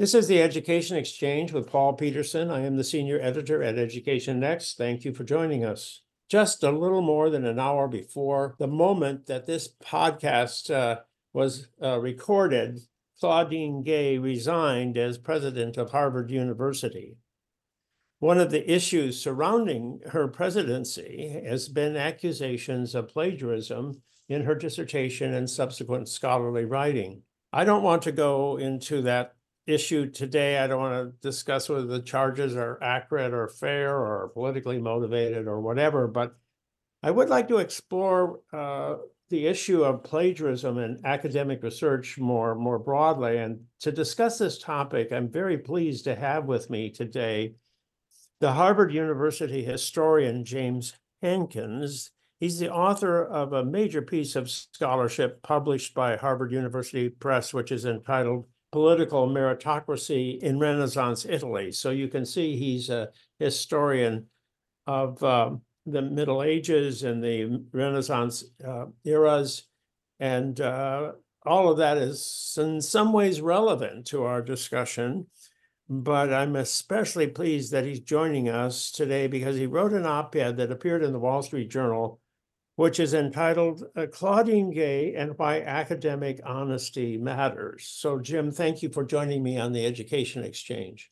This is the Education Exchange with Paul Peterson. I am the senior editor at Education Next. Thank you for joining us. Just a little more than an hour before the moment that this podcast uh, was uh, recorded, Claudine Gay resigned as president of Harvard University. One of the issues surrounding her presidency has been accusations of plagiarism in her dissertation and subsequent scholarly writing. I don't want to go into that issue today. I don't want to discuss whether the charges are accurate or fair or politically motivated or whatever, but I would like to explore uh, the issue of plagiarism in academic research more, more broadly. And to discuss this topic, I'm very pleased to have with me today the Harvard University historian James Hankins. He's the author of a major piece of scholarship published by Harvard University Press, which is entitled Political Meritocracy in Renaissance Italy. So you can see he's a historian of um, the Middle Ages and the Renaissance uh, eras. And uh, all of that is in some ways relevant to our discussion. But I'm especially pleased that he's joining us today because he wrote an op ed that appeared in the Wall Street Journal, which is entitled uh, Claudine Gay and Why Academic Honesty Matters. So, Jim, thank you for joining me on the Education Exchange.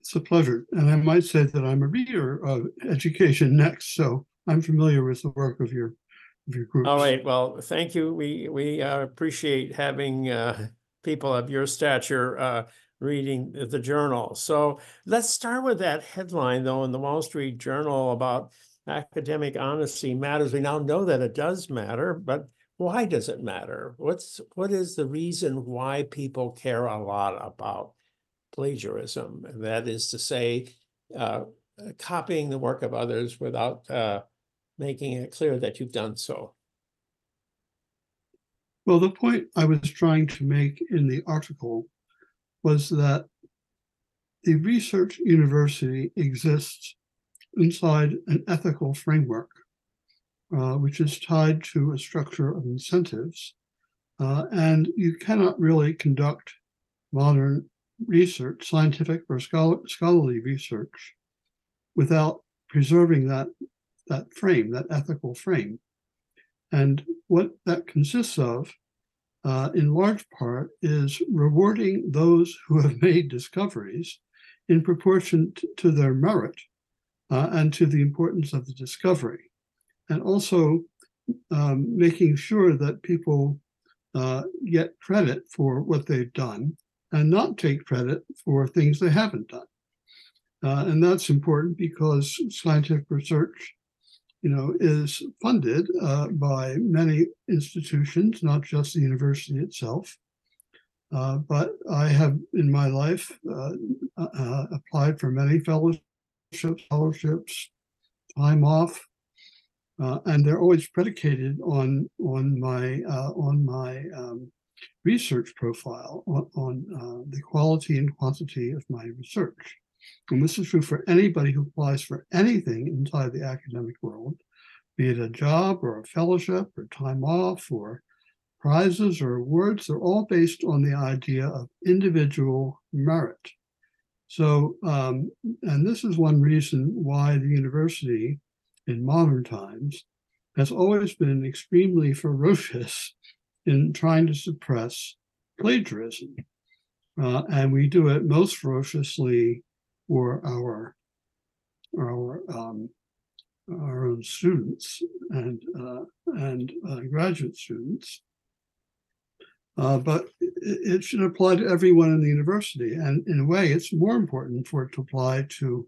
It's a pleasure. And I might say that I'm a reader of Education Next, so I'm familiar with the work of your of your group. All right. Well, thank you. We we uh, appreciate having uh, people of your stature uh, reading the journal. So let's start with that headline, though, in the Wall Street Journal about academic honesty matters. We now know that it does matter, but why does it matter? What's what is the reason why people care a lot about plagiarism. That is to say, uh, copying the work of others without uh, making it clear that you've done so. Well, the point I was trying to make in the article was that the research university exists inside an ethical framework, uh, which is tied to a structure of incentives. Uh, and you cannot really conduct modern research, scientific or scholar, scholarly research, without preserving that that frame, that ethical frame. And what that consists of, uh, in large part, is rewarding those who have made discoveries in proportion to their merit uh, and to the importance of the discovery, and also um, making sure that people uh, get credit for what they've done and not take credit for things they haven't done. Uh, and that's important because scientific research, you know, is funded uh, by many institutions, not just the university itself. Uh, but I have in my life uh, uh, applied for many fellowships, scholarships, time off, uh, and they're always predicated on on my on my um, research profile on, on uh, the quality and quantity of my research. And this is true for anybody who applies for anything inside the academic world, be it a job or a fellowship or time off or prizes or awards. They're all based on the idea of individual merit. So, um, and this is one reason why the university in modern times has always been extremely ferocious in trying to suppress plagiarism. Uh, and we do it most ferociously for our our um, our own students and uh, and uh, graduate students. Uh, but it, should apply to everyone in the university, and in a way, it's more important for it to apply to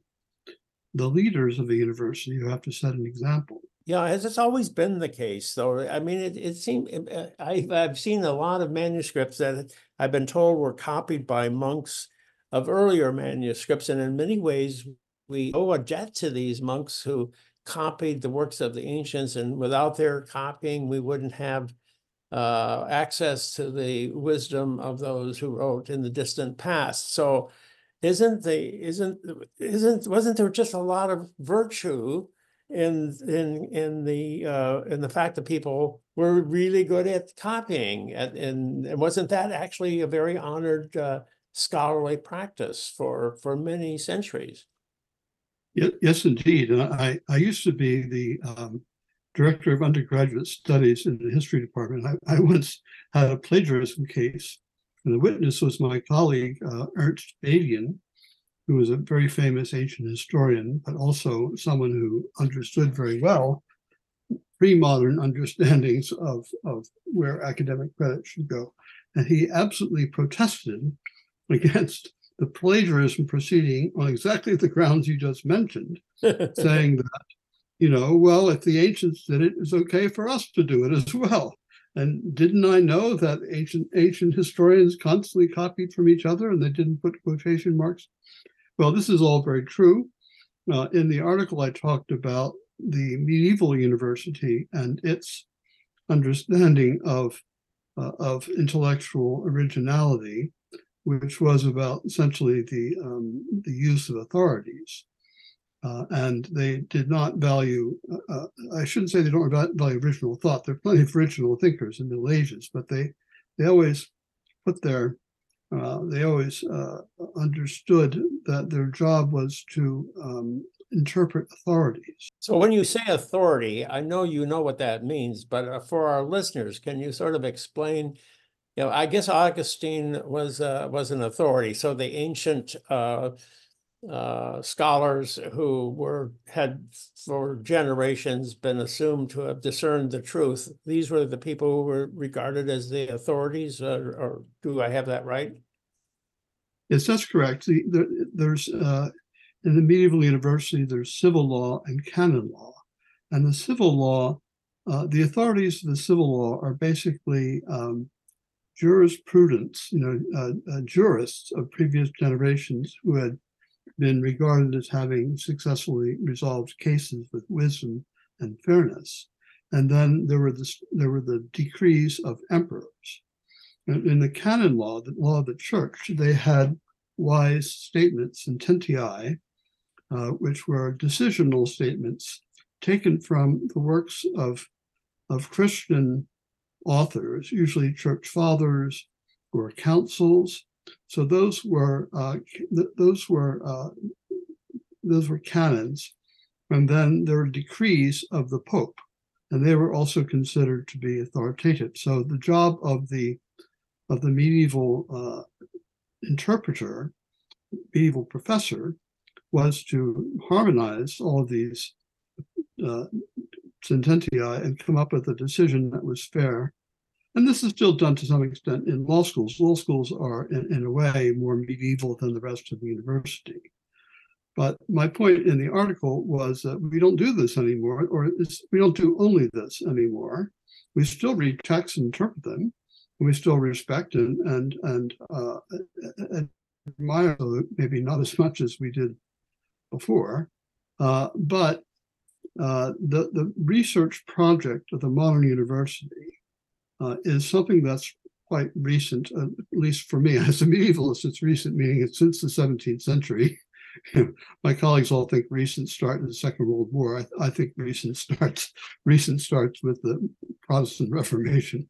the leaders of the university who have to set an example. Yeah, as it's always been the case, though. I mean, it, it seemed I've I've seen a lot of manuscripts that I've been told were copied by monks of earlier manuscripts, and in many ways, we owe a debt to these monks who copied the works of the ancients, and without their copying, we wouldn't have uh, access to the wisdom of those who wrote in the distant past. So, isn't the isn't isn't wasn't there just a lot of virtue? in in in the uh, in the fact that people were really good at copying, and, and wasn't that actually a very honored uh, scholarly practice for, for many centuries. Yes, indeed. I, I used to be the um, director of undergraduate studies in the history department. I, I once had a plagiarism case, and the witness was my colleague uh, Ernst Badian, who was a very famous ancient historian, but also someone who understood very well pre-modern understandings of, of where academic credit should go. And he absolutely protested against the plagiarism proceeding on exactly the grounds you just mentioned, saying that, you know, well, if the ancients did it, it's okay for us to do it as well. And didn't I know that ancient ancient historians constantly copied from each other and they didn't put quotation marks? Well, this is all very true. Uh, in the article, I talked about the medieval university and its understanding of uh, of intellectual originality, which was about essentially the um, the use of authorities. Uh, and they did not value, uh, uh, I shouldn't say they don't value original thought. There are plenty of original thinkers in the Middle Ages, but they, they always put their, uh, they always uh, understood that their job was to um, interpret authorities. So when you say authority, I know you know what that means, but uh, for our listeners, can you sort of explain? You know, I guess Augustine was was an authority. So the ancient uh, scholars who were had for generations been assumed to have discerned the truth. These were the people who were regarded as the authorities, or, do I have that right? Yes, that's correct. The, there, there's uh, in the medieval university, there's civil law and canon law, and the civil law, uh, the authorities of the civil law are basically um, jurisprudence, you know, uh, jurists of previous generations who had been regarded as having successfully resolved cases with wisdom and fairness. And then there were the there were the decrees of emperors. And in the canon law, the law of the church, they had wise statements, sententiae, uh, which were decisional statements taken from the works of, of Christian authors, usually church fathers or councils. So those were uh, th- those were uh, those were canons, and then there were decrees of the Pope, and they were also considered to be authoritative. So the job of the of the medieval uh, interpreter, medieval professor, was to harmonize all of these uh, sententiae and come up with a decision that was fair. And this is still done to some extent in law schools. Law schools are, in, in a way, more medieval than the rest of the university. But my point in the article was that we don't do this anymore, or we don't do only this anymore. We still read texts and interpret them, and we still respect and and and uh, admire, maybe not as much as we did before. Uh, but uh, the, the research project of the modern university uh, is something that's quite recent, uh, at least for me. As a medievalist, it's recent, meaning it's since the 17th century. My colleagues all think recent start in the Second World War. I, I think recent starts recent starts with the Protestant Reformation.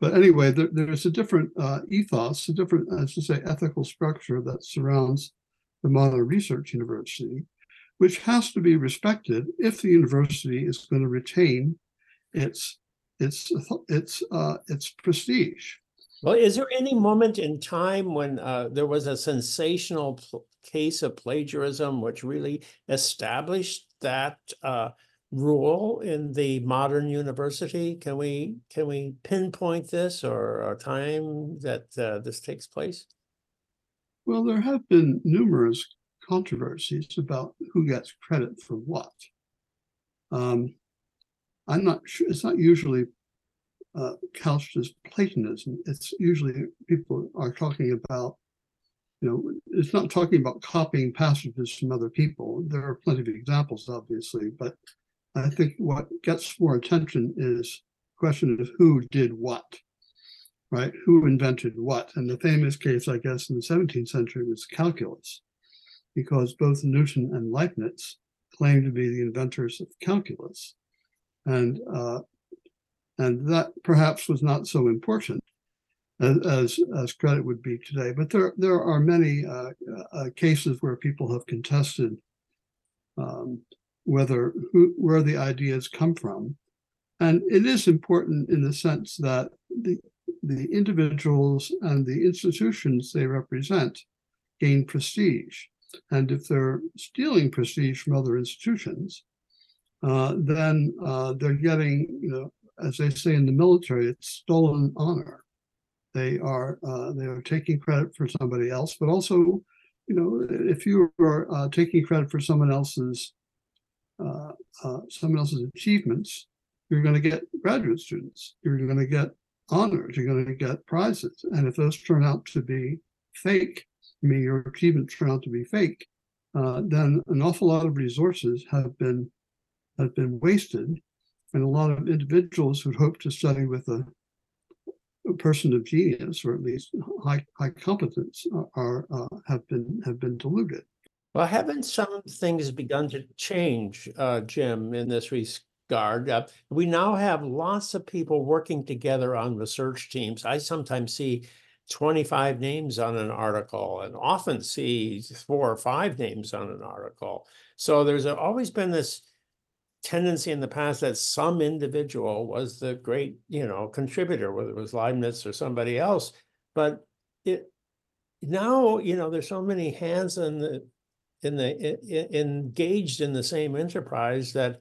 But anyway, there, there's a different uh, ethos, a different, as to say, ethical structure that surrounds the modern research university, which has to be respected if the university is going to retain its its its uh, its prestige. Well, is there any moment in time when uh, there was a sensational pl- case of plagiarism which really established that uh, rule in the modern university? Can we can we pinpoint this or a time that uh, this takes place? Well, there have been numerous controversies about who gets credit for what. Um, I'm not sure, it's not usually uh, couched as plagiarism. It's usually people are talking about, you know, it's not talking about copying passages from other people. There are plenty of examples, obviously, but I think what gets more attention is the question of who did what right? Who invented what? And the famous case, I guess, in the 17th century was calculus, because both Newton and Leibniz claimed to be the inventors of calculus. And uh, and that perhaps was not so important. as, as, credit would be today. But there, there are many uh, uh, cases where people have contested um, whether who, where the ideas come from. And it is important in the sense that the, the individuals and the institutions they represent gain prestige. And if they're stealing prestige from other institutions, uh, then uh, they're getting, you know, as they say in the military, it's stolen honor. They are uh, they are taking credit for somebody else, but also, you know, if you are uh, taking credit for someone else's uh, someone else's achievements, you're going to get graduate students. You're going to get honors. You're going to get prizes, and if those turn out to be fake, I mean, your achievements turn out to be fake, then an awful lot of resources have been have been wasted, and a lot of individuals who'd hoped to study with a, a person of genius or at least high high competence are, are uh, have been have been diluted. Well, haven't some things begun to change, uh, Jim, in this regard? Uh, we now have lots of people working together on research teams. I sometimes see 25 names on an article and often see four or five names on an article. So there's always been this tendency in the past that some individual was the great, you know, contributor, whether it was Leibniz or somebody else. But it now, you know, there's so many hands in the in the i- engaged in the same enterprise that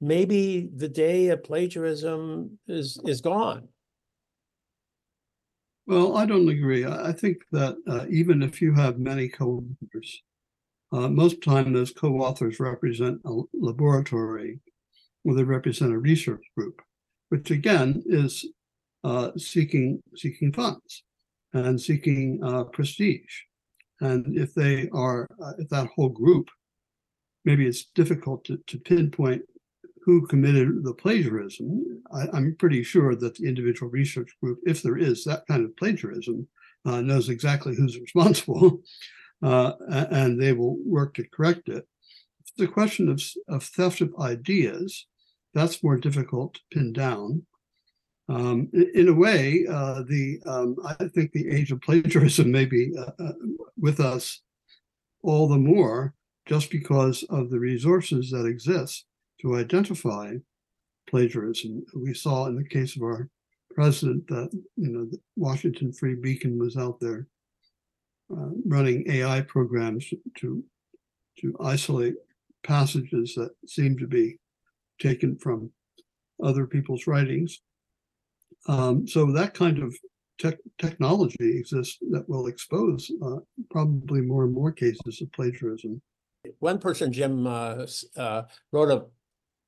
maybe the day of plagiarism is is gone. Well, I don't agree. I, I think that uh, even if you have many co-authors, uh, most time those co-authors represent a laboratory or they represent a research group, which again is uh, seeking seeking funds and seeking uh, prestige. And if they are, uh, if that whole group, maybe it's difficult to, to pinpoint who committed the plagiarism. I, I'm pretty sure that the individual research group, if there is that kind of plagiarism, uh, knows exactly who's responsible, uh, and they will work to correct it. The question of, of theft of ideas, that's more difficult to pin down. Um, in, in a way, uh, the um, I think the age of plagiarism may be uh, uh, with us all the more just because of the resources that exist to identify plagiarism. We saw in the case of our president that you know the Washington Free Beacon was out there uh, running AI programs to to isolate passages that seem to be taken from other people's writings. Um, so that kind of tech technology exists that will expose uh, probably more and more cases of plagiarism. One person, Jim, uh, uh, wrote a,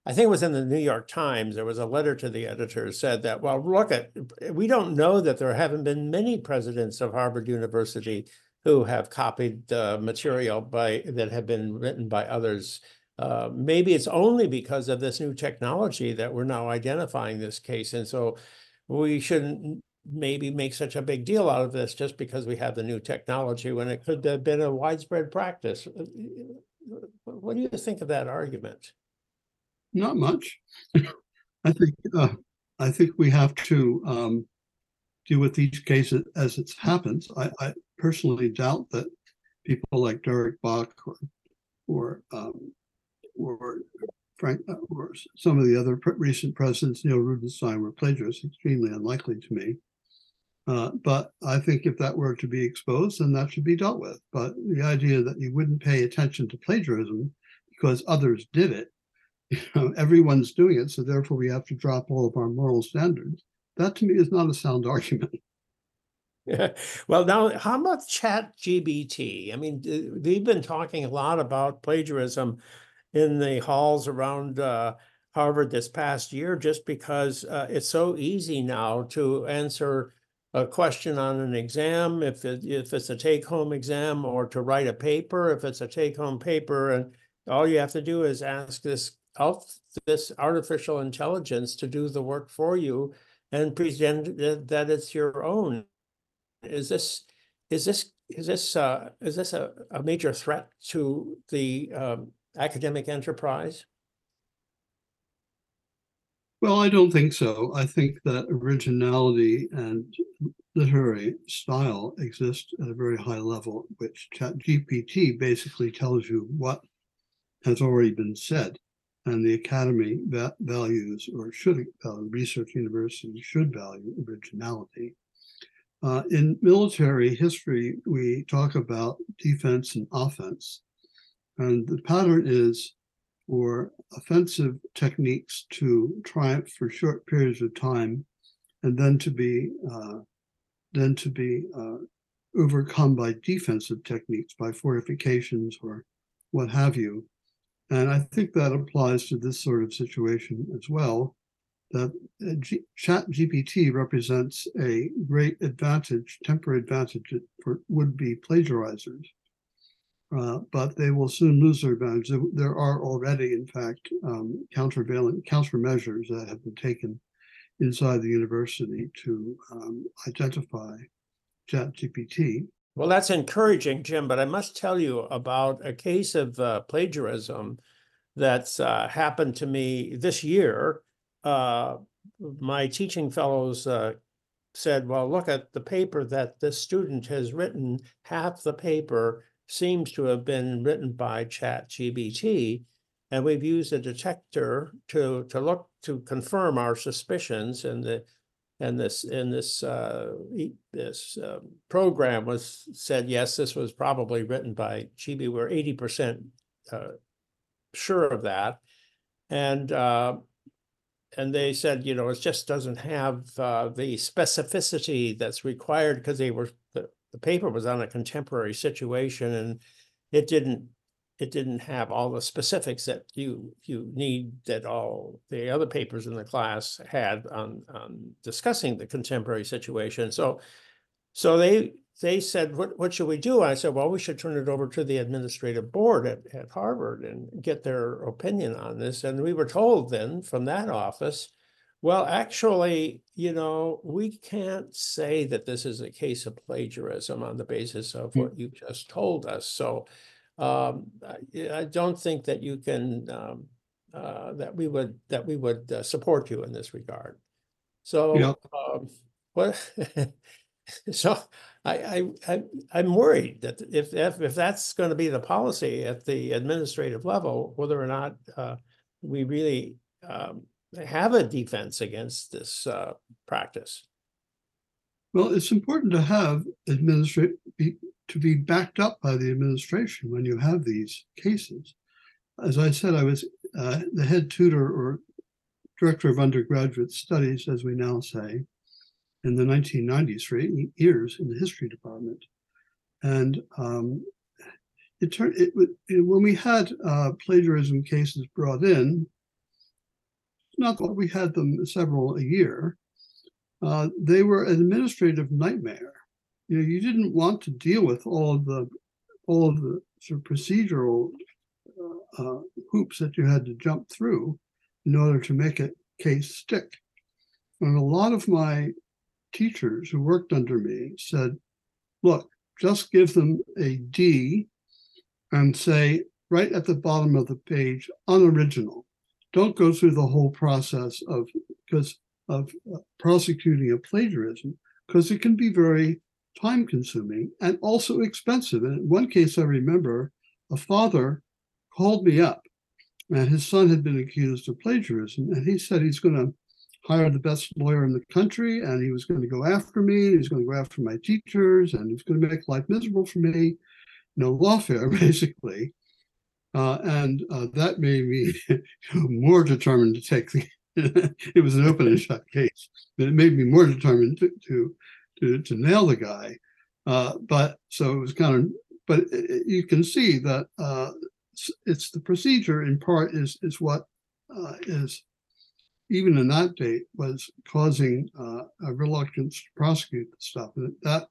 I think it was in the New York Times, there was a letter to the editor said that, well, look at, we don't know that there haven't been many presidents of Harvard University who have copied uh, material by, that have been written by others. Uh, maybe it's only because of this new technology that we're now identifying this case. And so we shouldn't maybe make such a big deal out of this just because we have the new technology when it could have been a widespread practice. Uh, What do you think of that argument? Not much. I think uh, I think we have to um, deal with each case as it happens. I, I personally doubt that people like Derek Bok or or um, or Frank uh, or some of the other pre- recent presidents, Neil Rudenstine, were plagiarists. Extremely unlikely to me. Uh, but I think if that were to be exposed, then that should be dealt with. But the idea that you wouldn't pay attention to plagiarism because others did it you know, everyone's doing it, so therefore we have to drop all of our moral standards. That to me is not a sound argument. Well, now, how about Chat GPT? I mean, th- we've been talking a lot about plagiarism in the halls around uh, Harvard this past year, just because uh, it's so easy now to answer a question on an exam, if it, if it's a take-home exam, or to write a paper, if it's a take-home paper, and all you have to do is ask this this artificial intelligence to do the work for you and pretend that, that it's your own. Is this, is this, is this, uh, is this a, a major threat to the, um, academic enterprise? Well, I don't think so. I think that originality and literary style exist at a very high level, which ChatGPT basically tells you what has already been said. And the academy values or should uh, research universities should value originality. Uh, in military history, we talk about defense and offense. And the pattern is for offensive techniques to triumph for short periods of time and then to be uh, then to be uh, overcome by defensive techniques by fortifications or what have you and i think that applies to this sort of situation as well that uh, G- chat gpt represents a great advantage temporary advantage for would-be plagiarizers uh, but they will soon lose their advantage. There are already, in fact, um, countervailing countermeasures that have been taken inside the university to um, identify ChatGPT. Well, that's encouraging, Jim, but I must tell you about a case of uh, plagiarism that's uh, happened to me this year. Uh, my teaching fellows uh, said, well, look at the paper that this student has written, half the paper seems to have been written by ChatGPT. And we've used a detector to, to look, to confirm our suspicions and the, and this, in this, uh, this, um, program was, said, yes, this was probably written by Chibi. We're eighty percent, uh, sure of that. And, uh, and they said, you know, it just doesn't have, uh, the specificity that's required because they were, the, the paper was on a contemporary situation and it didn't it didn't have all the specifics that you you need that all the other papers in the class had on on discussing the contemporary situation. So so they they said, what what should we do? I said, well, we should turn it over to the administrative board at, at Harvard and get their opinion on this. And we were told then from that office, well, actually, you know, we can't say that this is a case of plagiarism on the basis of Hmm. what you just told us. So um, I, I don't think that you can, um, uh, that we would, that we would uh, support you in this regard. So, Yeah. um, what, so I, I, I, I'm worried that if, if, if that's going to be the policy at the administrative level, whether or not, uh, we really, um, have a defense against this, uh, practice. Well, it's important to have administrative, to be backed up by the administration when you have these cases. As I said, I was uh, the head tutor or director of undergraduate studies, as we now say, in the 1990s for eight years in the history department, and um, it turned it, it when we had uh, plagiarism cases brought in. Not that we had them several a year, uh, they were an administrative nightmare. You know, you didn't want to deal with all of the all of the sort of procedural uh, uh, hoops that you had to jump through in order to make a case stick. And a lot of my teachers who worked under me said, "Look, just give them a D and say right at the bottom of the page, unoriginal. Don't go through the whole process of because of uh, prosecuting a plagiarism because it can be very time consuming and also expensive. And in one case, I remember a father called me up and his son had been accused of plagiarism. And he said he's going to hire the best lawyer in the country and he was going to go after me. He was going to go after my teachers and he was going to make life miserable for me. No lawfare, basically. Uh, and uh, that made me more determined to take the it was an open and shut case, but it made me more determined to to to, to nail the guy. Uh, but so it was kind of, but it, you can see that uh, it's, it's the procedure in part is is what uh, is even in that date was causing uh, a reluctance to prosecute the stuff. And that,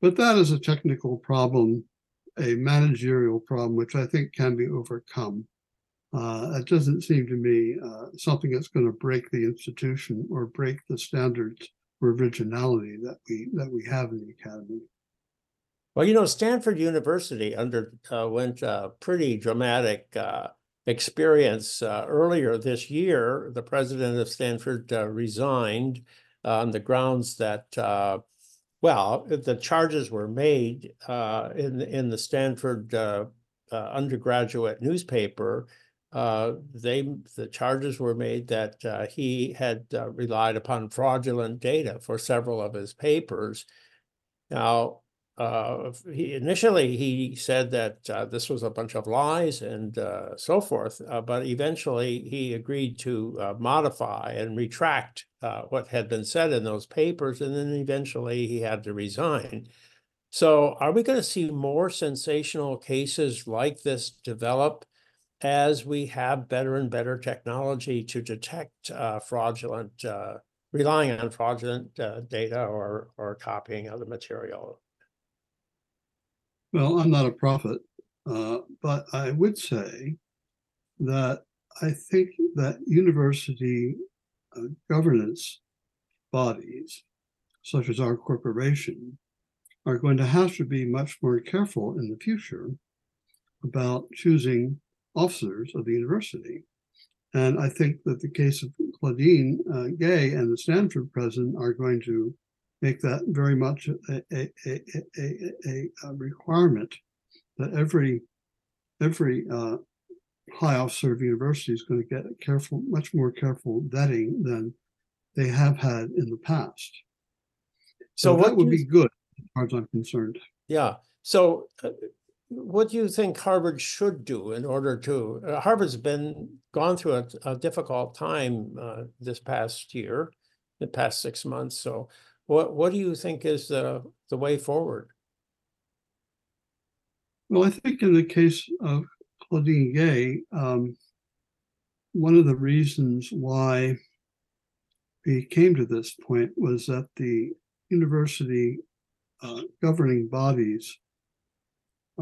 but that is a technical problem, a managerial problem, which I think can be overcome. Uh, it doesn't seem to me uh, something that's going to break the institution or break the standards originality that we that we have in the academy. Well, you know, Stanford University underwent a pretty dramatic uh, experience. Uh, earlier this year, the president of Stanford uh, resigned on the grounds that, uh, well, the charges were made uh, in in the Stanford uh, uh, undergraduate newspaper. Uh, they the charges were made that uh, he had uh, relied upon fraudulent data for several of his papers. Now, uh, he initially he said that uh, this was a bunch of lies and uh, so forth, uh, but eventually he agreed to uh, modify and retract uh, what had been said in those papers, and then eventually he had to resign. So, are we going to see more sensational cases like this develop as we have better and better technology to detect uh, fraudulent, uh, relying on fraudulent uh, data or or copying other material? Well, I'm not a prophet, uh, but I would say that I think that university uh, governance bodies, such as our corporation, are going to have to be much more careful in the future about choosing officers of the university. And I think that the case of Claudine uh, Gay and the Stanford president are going to make that very much a, a, a, a, requirement that every every uh, high officer of university is going to get a careful, much more careful vetting than they have had in the past. So, So that what would be good, as far as I'm concerned. Yeah, so uh, what do you think Harvard should do in order to, uh, Harvard's been, gone through a, a difficult time uh, this past year, the past six months, so what, what do you think is the, the way forward? Well, I think in the case of Claudine Gay, um, one of the reasons why we came to this point was that the university uh, governing bodies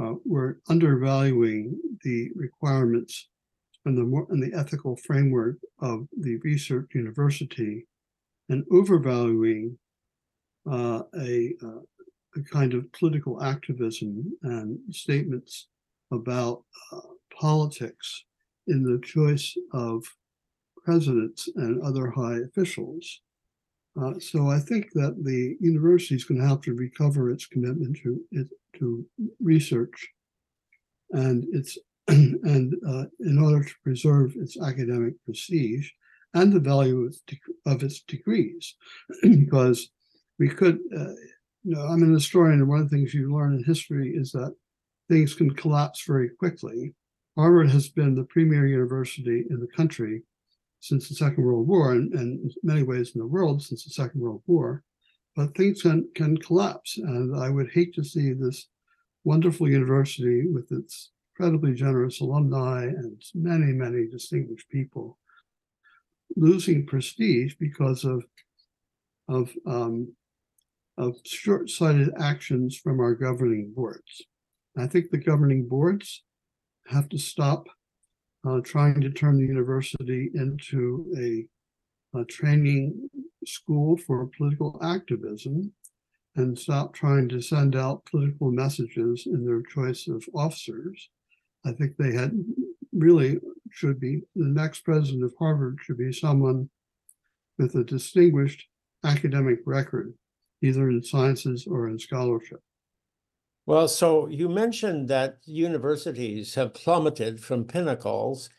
uh, were undervaluing the requirements and the more and the ethical framework of the research university and overvaluing uh, a uh, a kind of political activism and statements about uh, politics in the choice of presidents and other high officials. Uh, so I think that the university is going to have to recover its commitment to it, to research. And its and uh, in order to preserve its academic prestige and the value of its, of its degrees, because we could uh, you know, I'm an historian, and one of the things you learn in history is that things can collapse very quickly. Harvard has been the premier university in the country since the Second World War, and, and in many ways in the world since the Second World War. But things can can collapse, and I would hate to see this wonderful university with its incredibly generous alumni and many, many distinguished people losing prestige because of of um, of short-sighted actions from our governing boards. I think the governing boards have to stop uh, trying to turn the university into a, a training school for political activism and stop trying to send out political messages in their choice of officers. I think they had really should be the next president of Harvard should be someone with a distinguished academic record either in sciences or in scholarship. Well, so you mentioned that universities have plummeted from pinnacles.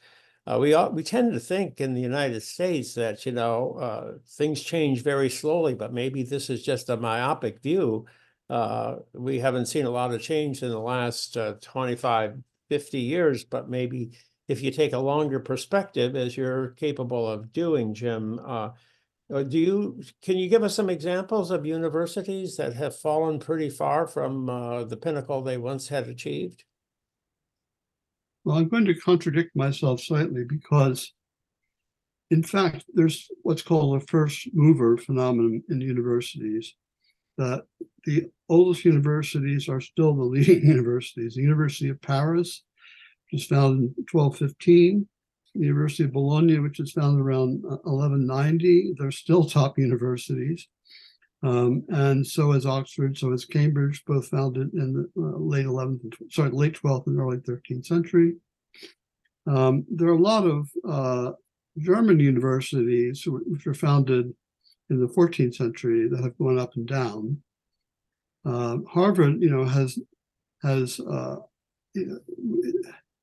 Uh, we all, we tend to think in the United States that, you know, uh, things change very slowly, but maybe this is just a myopic view. Uh, we haven't seen a lot of change in the last uh, 25, 50 years, but maybe if you take a longer perspective, as you're capable of doing, Jim, uh, do you, can you give us some examples of universities that have fallen pretty far from uh, the pinnacle they once had achieved? Well, I'm going to contradict myself slightly because, in fact, there's what's called a first mover phenomenon in universities. That the oldest universities are still the leading universities. The University of Paris was founded in 1215. University of Bologna, which was founded around uh, 1190, they're still top universities. Um, and so is Oxford, so is Cambridge, both founded in the uh, late 11th, and tw- sorry, late 12th and early 13th century. Um, there are a lot of uh, German universities which were founded in the 14th century that have gone up and down. Uh, Harvard, you know, has has uh,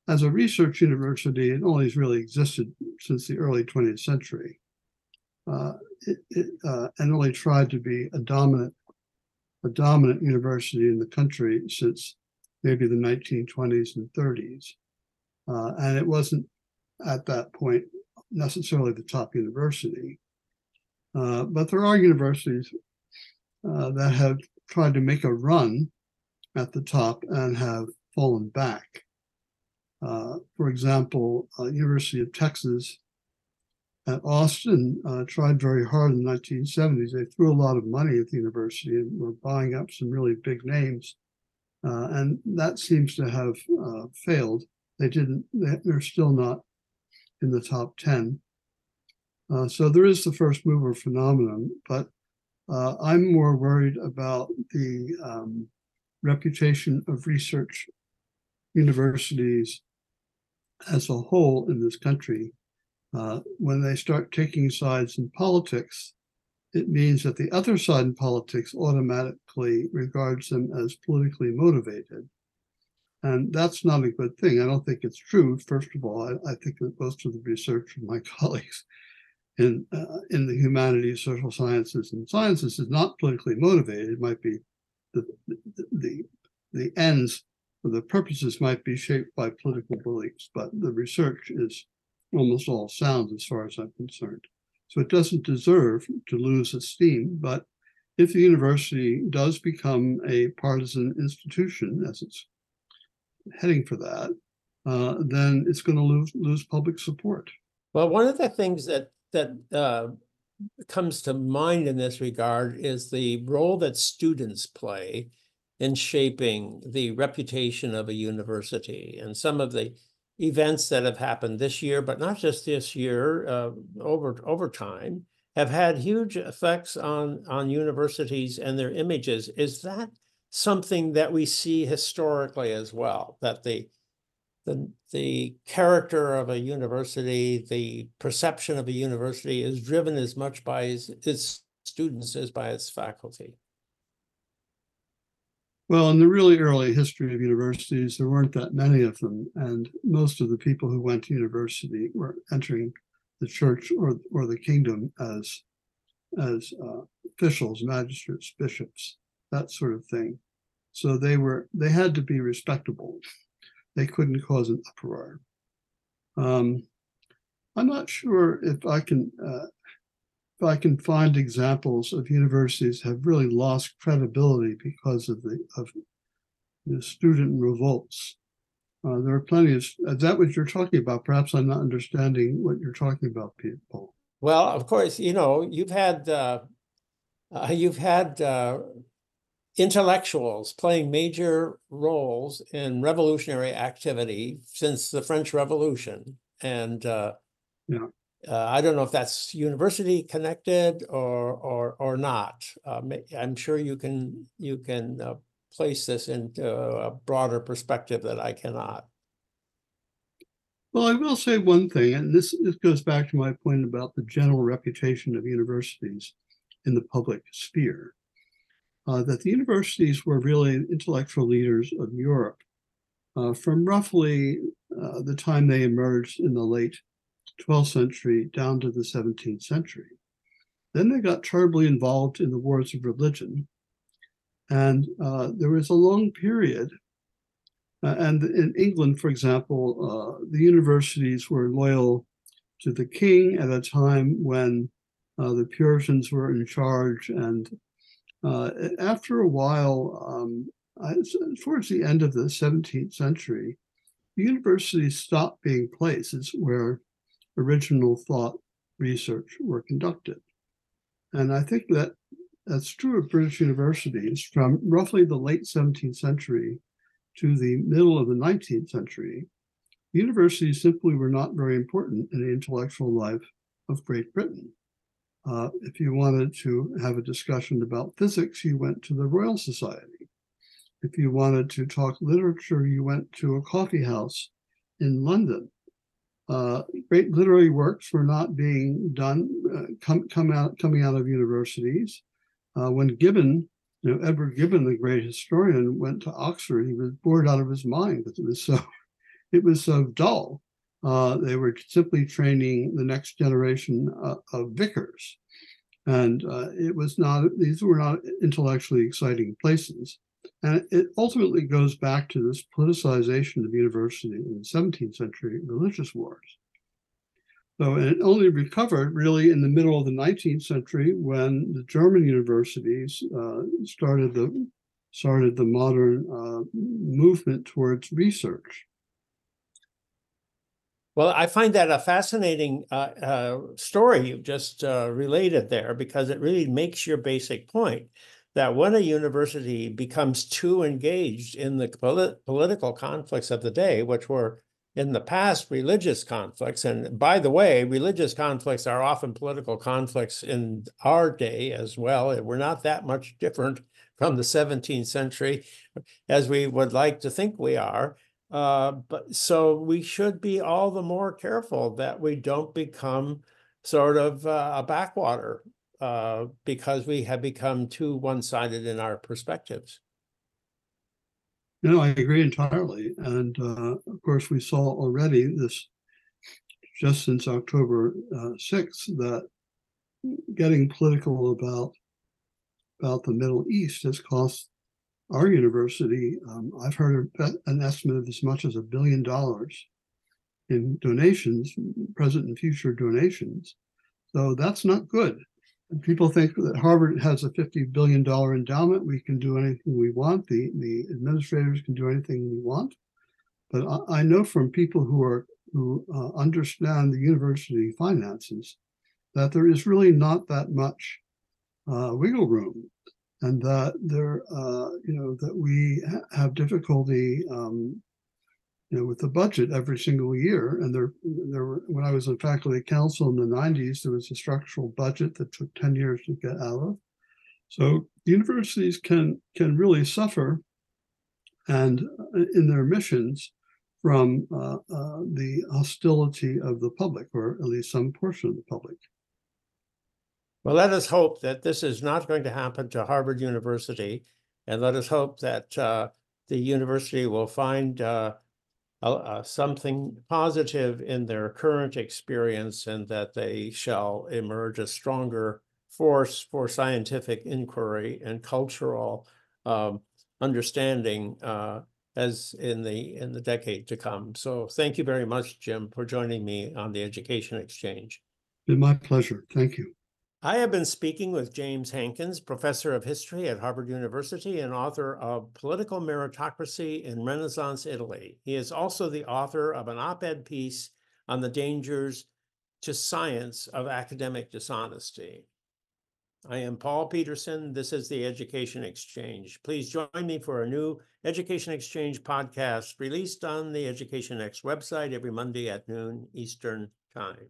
as a research university, it only has really existed since the early 20th century. Uh, it, it, uh, and only tried to be a dominant a dominant university in the country since maybe the 1920s and 30s. Uh, and it wasn't at that point necessarily the top university. Uh, but there are universities uh, that have tried to make a run at the top and have fallen back. Uh, for example, uh, University of Texas at Austin uh, tried very hard in the 1970s. They threw a lot of money at the university and were buying up some really big names. Uh, and that seems to have uh, failed. They didn't, they, they're still not in the top 10. Uh, so there is the first mover phenomenon, but I'm more worried about the um, reputation of research universities as a whole in this country. Uh, when they start taking sides in politics, it means that the other side in politics automatically regards them as politically motivated. And that's not a good thing. I don't think it's true. First of all, I, I think that most of the research of my colleagues in uh, in the humanities, social sciences, and sciences is not politically motivated. It might be the the the, the ends the purposes might be shaped by political beliefs, but the research is almost all sound as far as I'm concerned. So it doesn't deserve to lose esteem. But if the university does become a partisan institution, as it's heading for that, uh, then it's going to lose lose public support. Well, one of the things that that uh, comes to mind in this regard is the role that students play in shaping the reputation of a university and some of the events that have happened this year, but not just this year, uh, over over time, have had huge effects on on universities and their images. Is that something that we see historically as well? That the the the character of a university, the perception of a university is driven as much by its, its students as by its faculty. Well, in the really early history of universities, there weren't that many of them, and most of the people who went to university were entering the church or or the kingdom as as uh, officials, magistrates, bishops, that sort of thing. So they were they had to be respectable. They couldn't cause an uproar. Um, I'm not sure if I can uh, I can find examples of universities have really lost credibility because of the of the student revolts. Uh, there are plenty of. Is that what you're talking about? Perhaps I'm not understanding what you're talking about, people. Well, of course, you know you've had uh, uh, you've had uh, intellectuals playing major roles in revolutionary activity since the French Revolution, and uh, Yeah. Uh, I don't know if that's university connected or or or not. Uh, I'm sure you can you can uh, place this into a broader perspective that I cannot. Well, I will say one thing, and this, this goes back to my point about the general reputation of universities in the public sphere. Uh, that the universities were really intellectual leaders of Europe uh, from roughly uh, the time they emerged in the late 12th century down to the 17th century. Then they got terribly involved in the wars of religion. And uh, there was a long period uh, and in England, for example, uh, the universities were loyal to the king at a time when uh, the Puritans were in charge. And uh, after a while, um, I, towards the end of the 17th century, the universities stopped being places where original thought research were conducted. And I think that that's true of British universities from roughly the late 17th century to the middle of the 19th century, universities simply were not very important in the intellectual life of Great Britain. Uh, if you wanted to have a discussion about physics, you went to the Royal Society. If you wanted to talk literature, you went to a coffee house in London. Uh, great literary works were not being done, uh, come, come out, coming out of universities. Uh, when Gibbon, you know, Edward Gibbon, the great historian, went to Oxford, he was bored out of his mind because it was so, it was so dull. Uh, they were simply training the next generation uh, of vicars. And uh, it was not, these were not intellectually exciting places. And it ultimately goes back to this politicization of university in the 17th century religious wars. So it only recovered really in the middle of the 19th century when the German universities uh, started the started the modern uh, movement towards research. Well, I find that a fascinating uh, uh, story you just uh, related there because it really makes your basic point that when a university becomes too engaged in the polit- political conflicts of the day, which were in the past religious conflicts, and by the way, religious conflicts are often political conflicts in our day as well. We're not that much different from the 17th century as we would like to think we are. Uh, but so we should be all the more careful that we don't become sort of uh, a backwater uh, because we have become too one-sided in our perspectives. No, I agree entirely. And uh, of course, we saw already this just since October uh, 6th that getting political about about the Middle East has cost our university. Um, I've heard an estimate of as much as a billion dollars in donations, present and future donations. So that's not good. People think that Harvard has a $50 billion endowment. We can do anything we want. The, the administrators can do anything we want. But I, I know from people who are who uh, understand the university finances that there is really not that much uh, wiggle room and that there, uh, you know, that we ha- have difficulty, um, you know, with the budget every single year. And there, there were, when I was in faculty council in the '90s, there was a structural budget that took 10 years to get out of. So universities can can really suffer, and uh, in their missions, from uh, uh, the hostility of the public, or at least some portion of the public. Well, let us hope that this is not going to happen to Harvard University. And let us hope that uh, the university will find uh, something positive in their current experience and that they shall emerge a stronger force for scientific inquiry and cultural um, understanding uh, as in the in the decade to come. So thank you very much, Jim, for joining me on the Education Exchange. Been my pleasure. Thank you. I have been speaking with James Hankins, professor of history at Harvard University and author of Political Meritocracy in Renaissance Italy. He is also the author of an op ed piece on the dangers to science of academic dishonesty. I am Paul Peterson. This is the Education Exchange. Please join me for a new Education Exchange podcast released on the Education Next website every Monday at noon Eastern Time.